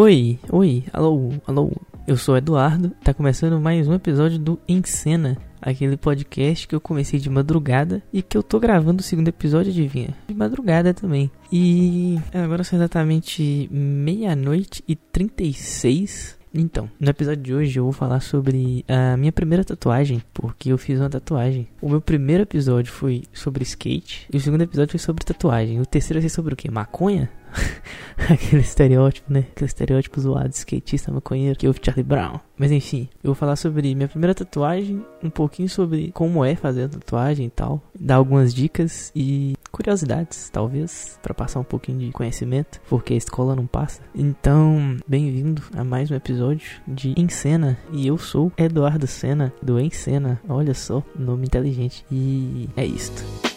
Oi, oi, alô, alô. Eu sou Eduardo, tá começando mais um episódio do Encena, aquele podcast que eu comecei de madrugada e que eu tô gravando o segundo episódio, adivinha? De madrugada também. E agora são exatamente meia-noite e 36. Então, no episódio de hoje eu vou falar sobre a minha primeira tatuagem, porque eu fiz uma tatuagem. O meu primeiro episódio foi sobre skate, e o segundo episódio foi sobre tatuagem. O terceiro vai ser sobre o quê? Maconha? Aquele estereótipo, né? Aquele estereótipo zoado, skatista, maconheiro, que ouve Charlie Brown. Mas enfim, eu vou falar sobre minha primeira tatuagem, um pouquinho sobre como é fazer a tatuagem e tal, dar algumas dicas e curiosidades, talvez, para passar um pouquinho de conhecimento, porque a escola não passa. Então, bem-vindo a mais um episódio de Em Cena, e eu sou Eduardo Sena, do Em Cena. Olha só, nome inteligente. E é isto.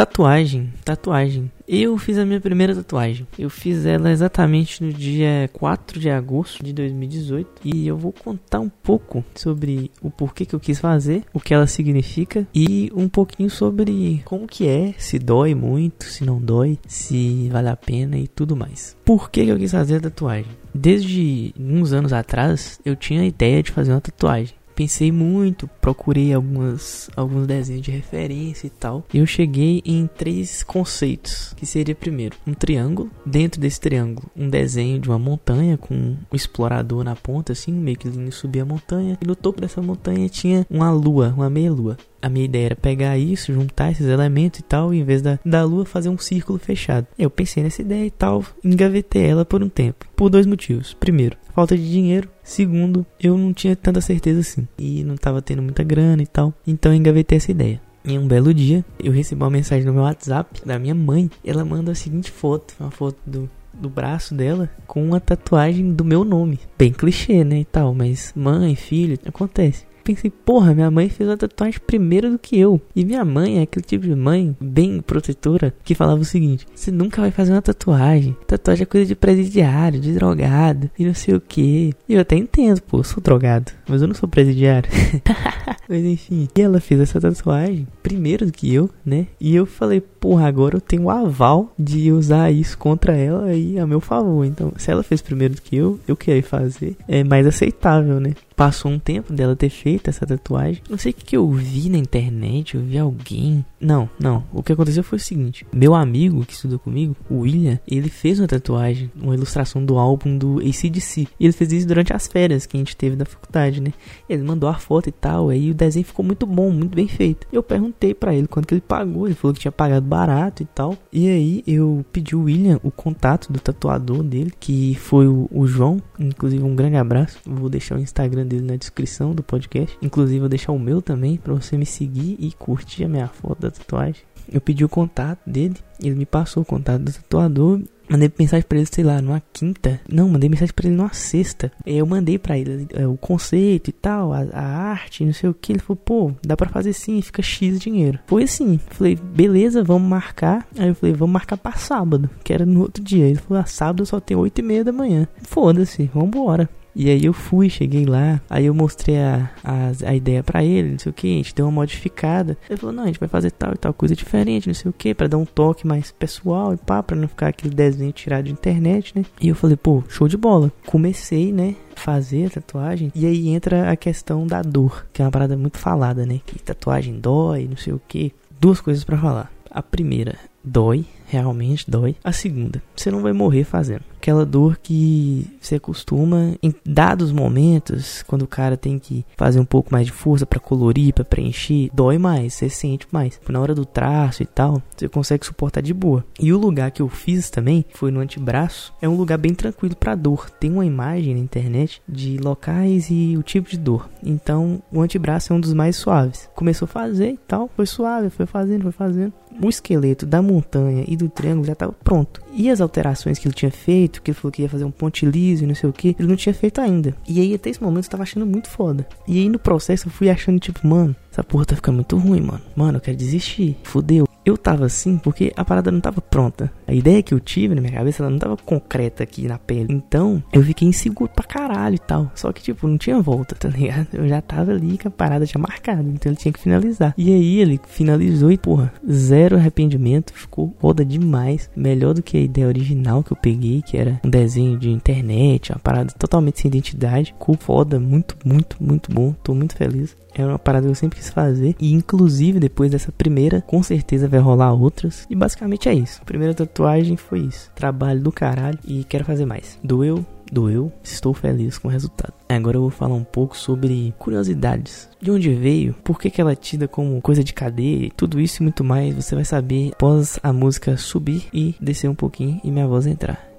Tatuagem, tatuagem. Eu fiz a minha primeira tatuagem. Eu fiz ela exatamente no dia 4 de agosto de 2018 e eu vou contar um pouco sobre o porquê que eu quis fazer, o que ela significa e um pouquinho sobre como que é, se dói muito, se não dói, se vale a pena e tudo mais. Por que, que eu quis fazer a tatuagem? Desde uns anos atrás eu tinha a ideia de fazer uma tatuagem pensei muito, procurei algumas, alguns desenhos de referência e tal. E eu cheguei em três conceitos, que seria primeiro um triângulo, dentro desse triângulo um desenho de uma montanha com um explorador na ponta, assim, meio que indo subir a montanha. E no topo dessa montanha tinha uma lua, uma meia lua. A minha ideia era pegar isso, juntar esses elementos e tal, e em vez da, da lua fazer um círculo fechado. Eu pensei nessa ideia e tal, engavetei ela por um tempo. Por dois motivos. Primeiro, falta de dinheiro. Segundo, eu não tinha tanta certeza assim. E não tava tendo muita grana e tal. Então eu engavetei essa ideia. Em um belo dia, eu recebi uma mensagem no meu WhatsApp da minha mãe. Ela manda a seguinte foto: uma foto do, do braço dela com uma tatuagem do meu nome. Bem clichê, né? E tal, mas mãe, filho, acontece pensei, porra, minha mãe fez a tatuagem primeiro do que eu. E minha mãe é aquele tipo de mãe bem protetora que falava o seguinte: você nunca vai fazer uma tatuagem. Tatuagem é coisa de presidiário, de drogado e não sei o que. E eu até entendo, pô, eu sou drogado, mas eu não sou presidiário. mas enfim, e ela fez essa tatuagem primeiro do que eu, né? E eu falei, porra, agora eu tenho o aval de usar isso contra ela e a meu favor. Então, se ela fez primeiro do que eu, eu queria fazer, é mais aceitável, né? Passou um tempo dela ter feito essa tatuagem. Não sei o que, que eu vi na internet, eu vi alguém. Não, não. O que aconteceu foi o seguinte: meu amigo que estudou comigo, o William, ele fez uma tatuagem, uma ilustração do álbum do ACDC. E ele fez isso durante as férias que a gente teve da faculdade, né? Ele mandou a foto e tal, aí o desenho ficou muito bom, muito bem feito. Eu perguntei para ele quanto que ele pagou, ele falou que tinha pagado barato e tal. E aí eu pedi o William o contato do tatuador dele, que foi o, o João, inclusive um grande abraço. Vou deixar o Instagram dele na descrição do podcast. Inclusive, vou deixar o meu também para você me seguir e curtir a minha foto da tatuagem. Eu pedi o contato dele, ele me passou o contato do tatuador Mandei mensagem pra ele, sei lá, numa quinta. Não, mandei mensagem pra ele numa sexta. Eu mandei pra ele é, o conceito e tal, a, a, arte, não sei o que. Ele falou, pô, dá pra fazer sim, fica X dinheiro. Foi assim. Falei, beleza, vamos marcar. Aí eu falei, vamos marcar pra sábado, que era no outro dia. Ele falou, ah, sábado só tem oito e meia da manhã. Foda-se, vambora. E aí eu fui, cheguei lá, aí eu mostrei a, a, a ideia para ele, não sei o que, a gente deu uma modificada. Ele falou, não, a gente vai fazer tal e tal coisa diferente, não sei o que, para dar um toque mais pessoal e pá, pra não ficar aquele desenho tirado de internet, né? E eu falei, pô, show de bola. Comecei, né? fazer a tatuagem. E aí entra a questão da dor, que é uma parada muito falada, né? Que tatuagem dói, não sei o que. Duas coisas para falar. A primeira, dói, realmente dói. A segunda, você não vai morrer fazendo. Aquela dor que você acostuma em dados momentos, quando o cara tem que fazer um pouco mais de força para colorir, para preencher, dói mais, você sente mais. Na hora do traço e tal, você consegue suportar de boa. E o lugar que eu fiz também foi no antebraço, é um lugar bem tranquilo para dor. Tem uma imagem na internet de locais e o tipo de dor. Então, o antebraço é um dos mais suaves. Começou a fazer e tal, foi suave, foi fazendo, foi fazendo. O esqueleto da montanha e do triângulo já estava pronto. E as alterações que ele tinha feito, que ele falou que ia fazer um ponte liso e não sei o que, ele não tinha feito ainda. E aí até esse momento eu tava achando muito foda. E aí no processo eu fui achando tipo, mano, essa porra tá ficando muito ruim, mano. Mano, eu quero desistir. Fudeu. Eu tava assim porque a parada não tava pronta. A ideia que eu tive na minha cabeça, ela não tava concreta aqui na pele. Então, eu fiquei inseguro pra caralho e tal. Só que, tipo, não tinha volta, tá ligado? Eu já tava ali com a parada já marcada. Então, ele tinha que finalizar. E aí, ele finalizou e, porra, zero arrependimento. Ficou foda demais. Melhor do que a ideia original que eu peguei, que era um desenho de internet, uma parada totalmente sem identidade. Ficou foda, muito, muito, muito bom. Tô muito feliz. É uma parada que eu sempre quis fazer. E inclusive depois dessa primeira, com certeza vai rolar outras. E basicamente é isso. A primeira tatuagem foi isso. Trabalho do caralho e quero fazer mais. Doeu, doeu, estou feliz com o resultado. Agora eu vou falar um pouco sobre curiosidades. De onde veio, por que, que ela é tida como coisa de cadeia, tudo isso e muito mais você vai saber após a música subir e descer um pouquinho e minha voz entrar.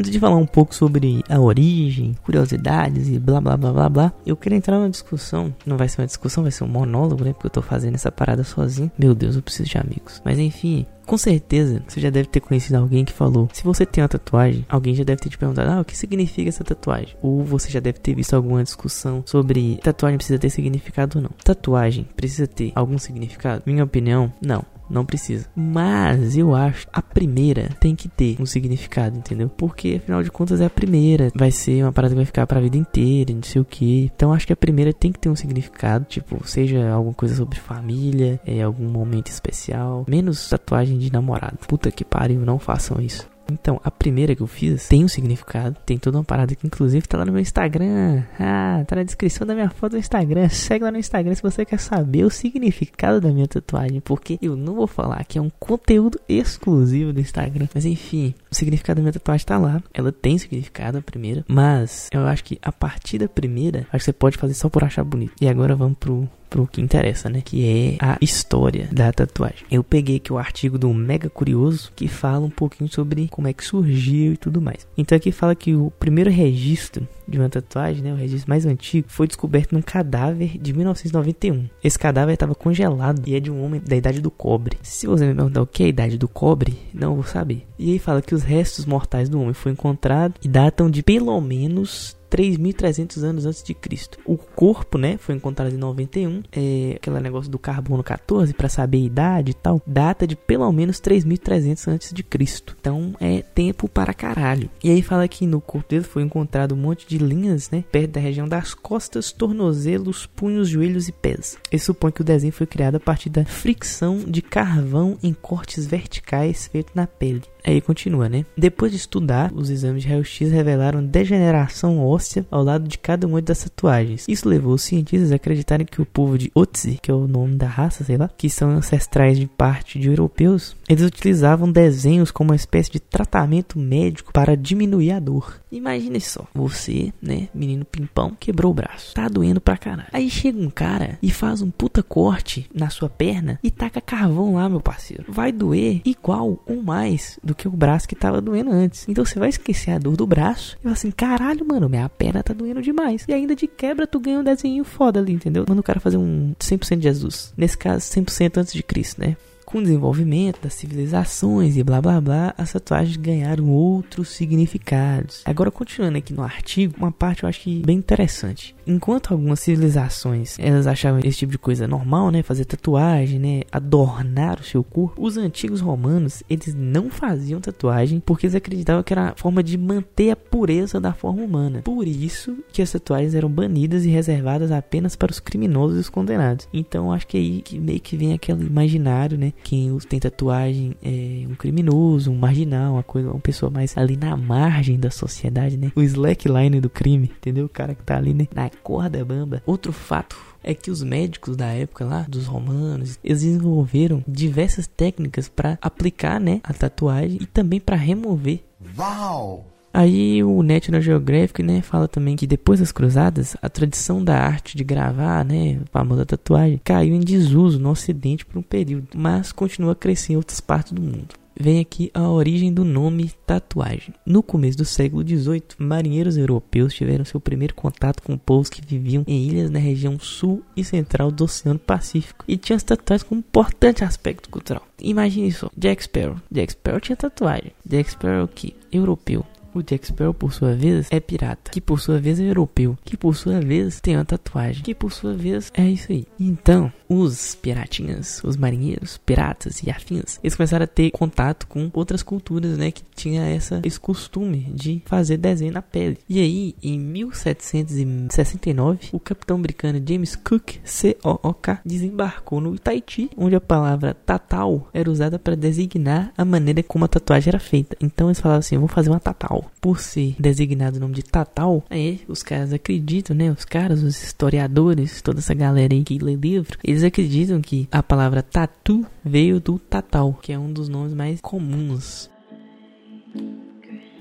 Antes de falar um pouco sobre a origem, curiosidades e blá blá blá blá blá, eu quero entrar numa discussão. Não vai ser uma discussão, vai ser um monólogo, né? Porque eu tô fazendo essa parada sozinho. Meu Deus, eu preciso de amigos. Mas enfim, com certeza você já deve ter conhecido alguém que falou: se você tem uma tatuagem, alguém já deve ter te perguntado: ah, o que significa essa tatuagem? Ou você já deve ter visto alguma discussão sobre tatuagem precisa ter significado ou não. Tatuagem precisa ter algum significado? Minha opinião, não não precisa. Mas eu acho a primeira tem que ter um significado, entendeu? Porque afinal de contas é a primeira, vai ser uma parada que vai ficar pra vida inteira, não sei o que. Então acho que a primeira tem que ter um significado, tipo, seja alguma coisa sobre família, é algum momento especial, menos tatuagem de namorado. Puta que pariu, não façam isso. Então, a primeira que eu fiz tem um significado, tem toda uma parada que inclusive tá lá no meu Instagram. Ah, tá na descrição da minha foto do Instagram. Segue lá no Instagram se você quer saber o significado da minha tatuagem, porque eu não vou falar que é um conteúdo exclusivo do Instagram. Mas enfim, o significado da minha tatuagem tá lá. Ela tem significado a primeira, mas eu acho que a partir da primeira, acho que você pode fazer só por achar bonito. E agora vamos pro pro que interessa, né? Que é a história da tatuagem. Eu peguei aqui o artigo do Mega Curioso que fala um pouquinho sobre como é que surgiu e tudo mais. Então aqui fala que o primeiro registro de uma tatuagem, né, o registro mais antigo, foi descoberto num cadáver de 1991. Esse cadáver estava congelado e é de um homem da idade do cobre. Se você me perguntar o que é a idade do cobre, não vou saber. E aí fala que os restos mortais do homem foram encontrados e datam de pelo menos 3.300 anos antes de Cristo. O corpo, né, foi encontrado em 91, é aquele negócio do carbono 14 para saber a idade e tal, data de pelo menos 3.300 antes de Cristo. Então é tempo para caralho. E aí fala que no corpo dele foi encontrado um monte de linhas, né, perto da região das costas, tornozelos, punhos, joelhos e pés. Ele supõe que o desenho foi criado a partir da fricção de carvão em cortes verticais feito na pele. Aí continua, né? Depois de estudar, os exames de raio-x revelaram degeneração óssea ao lado de cada uma das tatuagens. Isso levou os cientistas a acreditarem que o povo de Otzi, que é o nome da raça, sei lá, que são ancestrais de parte de europeus, eles utilizavam desenhos como uma espécie de tratamento médico para diminuir a dor. Imagine só, você, né, menino pimpão, quebrou o braço, tá doendo pra caralho. Aí chega um cara e faz um puta corte na sua perna e taca carvão lá, meu parceiro. Vai doer igual ou mais do que o braço que tava doendo antes. Então você vai esquecer a dor do braço e vai assim, caralho, mano, minha perna tá doendo demais. E ainda de quebra tu ganha um desenho foda ali, entendeu? Manda o cara fazer um 100% de Jesus. Nesse caso, 100% antes de Cristo, né? Com o desenvolvimento das civilizações e blá blá blá, as tatuagens ganharam outros significados. Agora, continuando aqui no artigo, uma parte eu acho que bem interessante. Enquanto algumas civilizações elas achavam esse tipo de coisa normal, né, fazer tatuagem, né, adornar o seu corpo, os antigos romanos eles não faziam tatuagem porque eles acreditavam que era a forma de manter a pureza da forma humana. Por isso que as tatuagens eram banidas e reservadas apenas para os criminosos e os condenados. Então acho que é aí que meio que vem aquele imaginário, né, quem tem tatuagem é um criminoso, um marginal, uma coisa, uma pessoa mais ali na margem da sociedade, né? O slackline do crime, entendeu? O cara que tá ali, né? Na corda bamba. Outro fato é que os médicos da época lá, dos romanos, eles desenvolveram diversas técnicas para aplicar, né, a tatuagem e também para remover. Uau! Aí o National Geographic, né, fala também que depois das cruzadas, a tradição da arte de gravar, né, a famosa tatuagem, caiu em desuso no ocidente por um período, mas continua a crescer em outras partes do mundo vem aqui a origem do nome tatuagem. No começo do século XVIII, marinheiros europeus tiveram seu primeiro contato com povos que viviam em ilhas na região sul e central do Oceano Pacífico e tinham as tatuagens como um importante aspecto cultural. Imagine só, Jack Sparrow. Jack Sparrow tinha tatuagem. Jack Sparrow que europeu O Jack Sparrow, por sua vez, é pirata, que por sua vez é europeu, que por sua vez tem uma tatuagem, que por sua vez é isso aí. Então, os piratinhas, os marinheiros, piratas e afins, eles começaram a ter contato com outras culturas, né, que tinha essa, esse costume de fazer desenho na pele. E aí, em 1769, o capitão americano James Cook, C-O-O-K, desembarcou no Tahiti, onde a palavra tatal era usada para designar a maneira como a tatuagem era feita. Então eles falavam assim, vou fazer uma tatal. Por ser designado o nome de tatal, aí os caras acreditam, né, os caras, os historiadores, toda essa galera aí que lê livro, eles acreditam que a palavra tatu veio do tatal, que é um dos nomes mais comuns.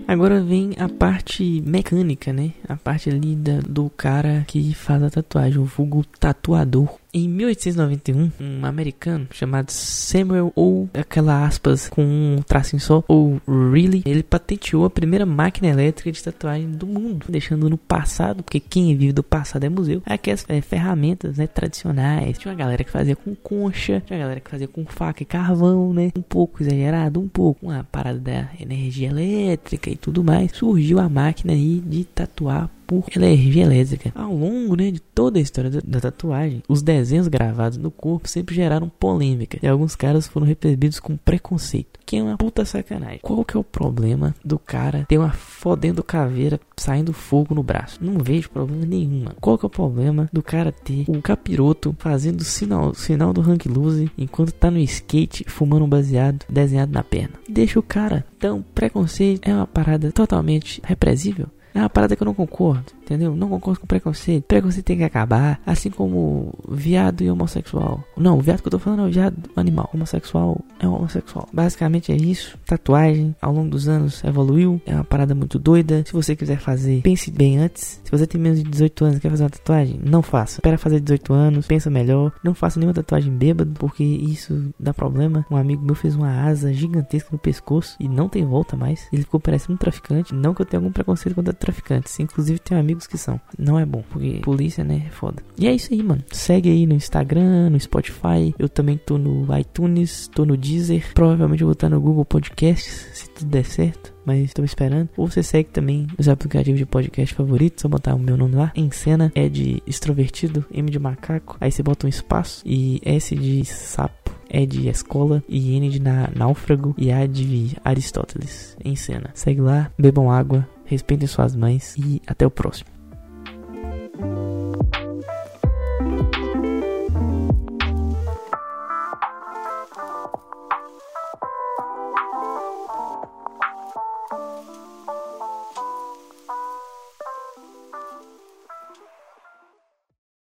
Agora vem a parte mecânica, né? A parte ali da, do cara que faz a tatuagem, o vulgo tatuador. Em 1891, um americano chamado Samuel ou aquela aspas com um tracinho só, ou Really, ele patenteou a primeira máquina elétrica de tatuagem do mundo, deixando no passado, porque quem vive do passado é museu, aquelas é, ferramentas né, tradicionais. Tinha uma galera que fazia com concha, tinha uma galera que fazia com faca e carvão, né? Um pouco exagerado, um pouco uma parada da energia elétrica e tudo mais. Surgiu a máquina aí de tatuar por energia elétrica. Ao longo né, de toda a história da, tatuagem, os desenhos gravados no corpo sempre geraram polêmica e alguns caras foram recebidos com preconceito, que é uma puta sacanagem. Qual que é o problema do cara ter uma fodendo caveira saindo fogo no braço? Não vejo problema nenhum. Qual que é o problema do cara ter um capiroto fazendo sinal, sinal do rank loose enquanto tá no skate fumando um baseado desenhado na perna? Deixa o cara. Então, preconceito é uma parada totalmente represível. É uma parada que eu não concordo, entendeu? Não concordo com preconceito. Preconceito tem que acabar, assim como viado e homossexual. Não, o viado que eu tô falando é o viado animal. Homossexual é homossexual. Basicamente é isso. Tatuagem ao longo dos anos evoluiu. É uma parada muito doida. Se você quiser fazer, pense bem antes. Se você tem menos de 18 anos e quer fazer uma tatuagem, não faça. Espera fazer 18 anos, pensa melhor. Não faça nenhuma tatuagem bêbado, porque isso dá problema. Um amigo meu fez uma asa gigantesca no pescoço e não tem volta mais. Ele ficou parecendo um traficante. Não que eu tenha algum preconceito contra traficantes. Inclusive tenho amigos que são. Não é bom, porque polícia, né, é foda. E é isso aí, mano. Segue aí no Instagram, no Spotify. Eu também tô no iTunes, tô no Deezer. Provavelmente eu vou estar no Google Podcasts, se tudo der certo mas estou esperando. Ou você segue também os aplicativos de podcast favoritos, só botar o meu nome lá. Em cena é de extrovertido, M de macaco, aí você bota um espaço e S de sapo. E de escola e N de náufrago e A de Aristóteles em cena. Segue lá, bebam água, respeitem suas mães e até o próximo.